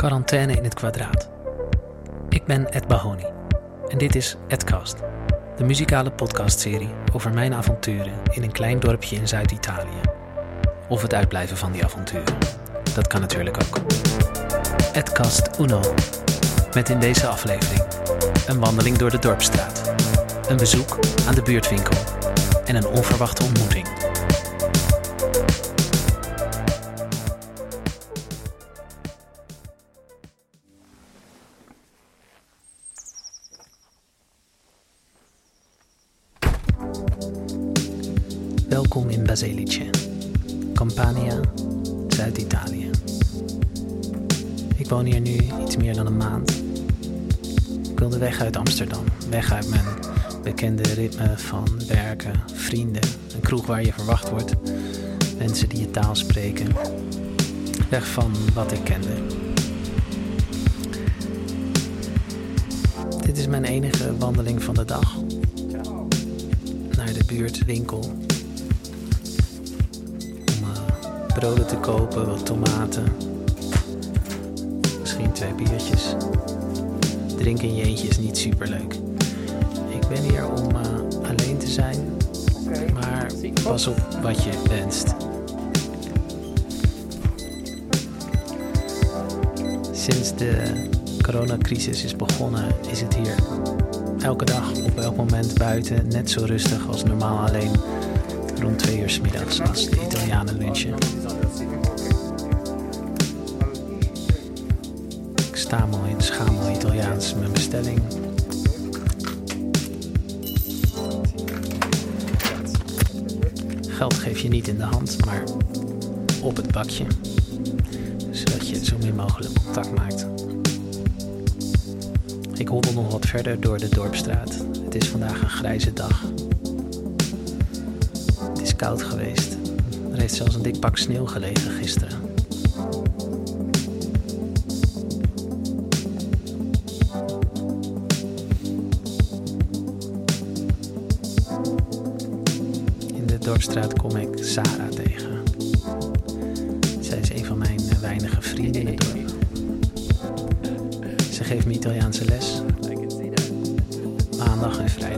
Quarantaine in het kwadraat. Ik ben Ed Bahoni en dit is Edcast, de muzikale podcastserie over mijn avonturen in een klein dorpje in Zuid-Italië. Of het uitblijven van die avonturen. Dat kan natuurlijk ook. Edcast Uno. Met in deze aflevering een wandeling door de dorpstraat, een bezoek aan de buurtwinkel en een onverwachte ontmoeting. Welkom in Baselice, Campania, Zuid-Italië. Ik woon hier nu iets meer dan een maand. Ik wilde weg uit Amsterdam, weg uit mijn bekende ritme van werken, vrienden, een kroeg waar je verwacht wordt, mensen die je taal spreken. Weg van wat ik kende. Dit is mijn enige wandeling van de dag. Naar de buurtwinkel broden te kopen, wat tomaten. Misschien twee biertjes. Drinken in je eentje is niet superleuk. Ik ben hier om eh, alleen te zijn, maar pas op wat je wenst. Sinds de coronacrisis is begonnen, is het hier elke dag op elk moment buiten net zo rustig als normaal alleen rond twee uur 's middags als de Italianen lunchen. Ik sta mooi en schamel Italiaans mijn bestelling. Geld geef je niet in de hand, maar op het bakje. Zodat je zo min mogelijk contact maakt. Ik hobbel nog wat verder door de dorpstraat. Het is vandaag een grijze dag. Koud geweest. Er heeft zelfs een dik pak sneeuw gelegen gisteren. In de dorpstraat kom ik Sarah tegen. Zij is een van mijn weinige vrienden in het dorp. Ze geeft me Italiaanse les, maandag en vrijdag.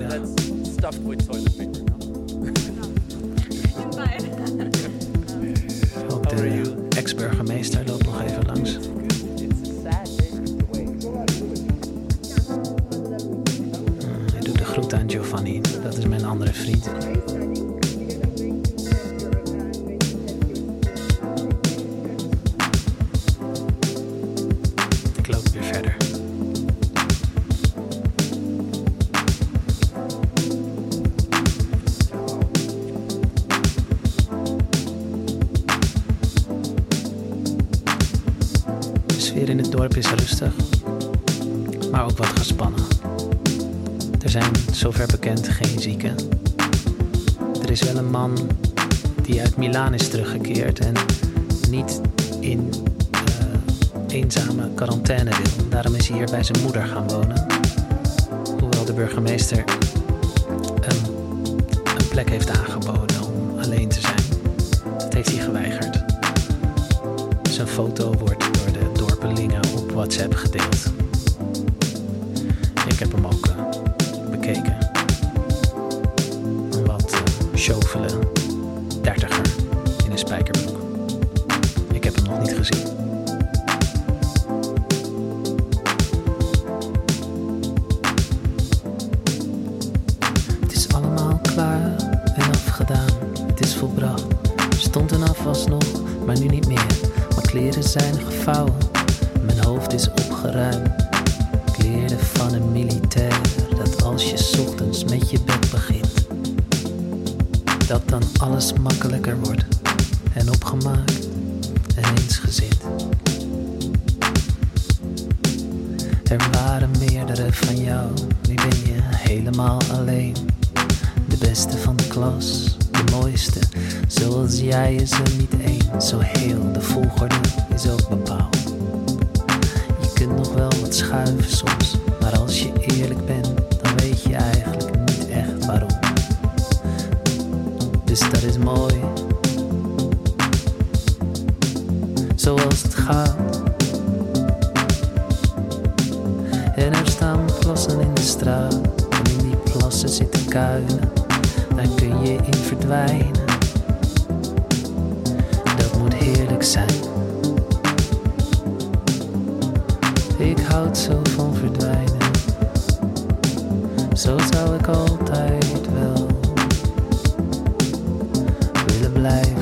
Ex-burgemeester loopt nog even langs. Hij doet de groet aan Giovanni, dat is mijn andere vriend. Dorp is rustig, maar ook wat gespannen. Er zijn, zover bekend, geen zieken. Er is wel een man die uit Milaan is teruggekeerd en niet in eh, eenzame quarantaine wil. Daarom is hij hier bij zijn moeder gaan wonen. Hoewel de burgemeester hem een plek heeft aangeboden om alleen te zijn. Dat heeft hij geweigerd. Zijn foto wordt dorpelingen op WhatsApp gedeeld. Ik heb hem ook eh, bekeken. Een wat uh, dertiger in een spijkerbroek. Ik heb hem nog niet gezien. Het is allemaal klaar en afgedaan. Het is volbracht. Er stond een afwas nog, maar nu niet meer. Mijn kleren zijn gevouwen. Hoofd is opgeruimd. Kleren van een militair. Dat als je ochtends met je bed begint. Dat dan alles makkelijker wordt. En opgemaakt en eensgezind. Er waren meerdere van jou. Nu ben je helemaal alleen. De beste van de klas, de mooiste. Zoals jij is er niet één. Zo heel, de volgorde is ook bepaald. Kunt nog wel wat schuiven soms. Maar als je eerlijk bent, dan weet je eigenlijk niet echt waarom. Dus dat is mooi. Zoals het gaat. En er staan plassen in de straat. En in die plassen zitten kuilen. Daar kun je in verdwijnen. Ik houd zo van verdwijnen. Zo zou ik altijd wel willen blijven.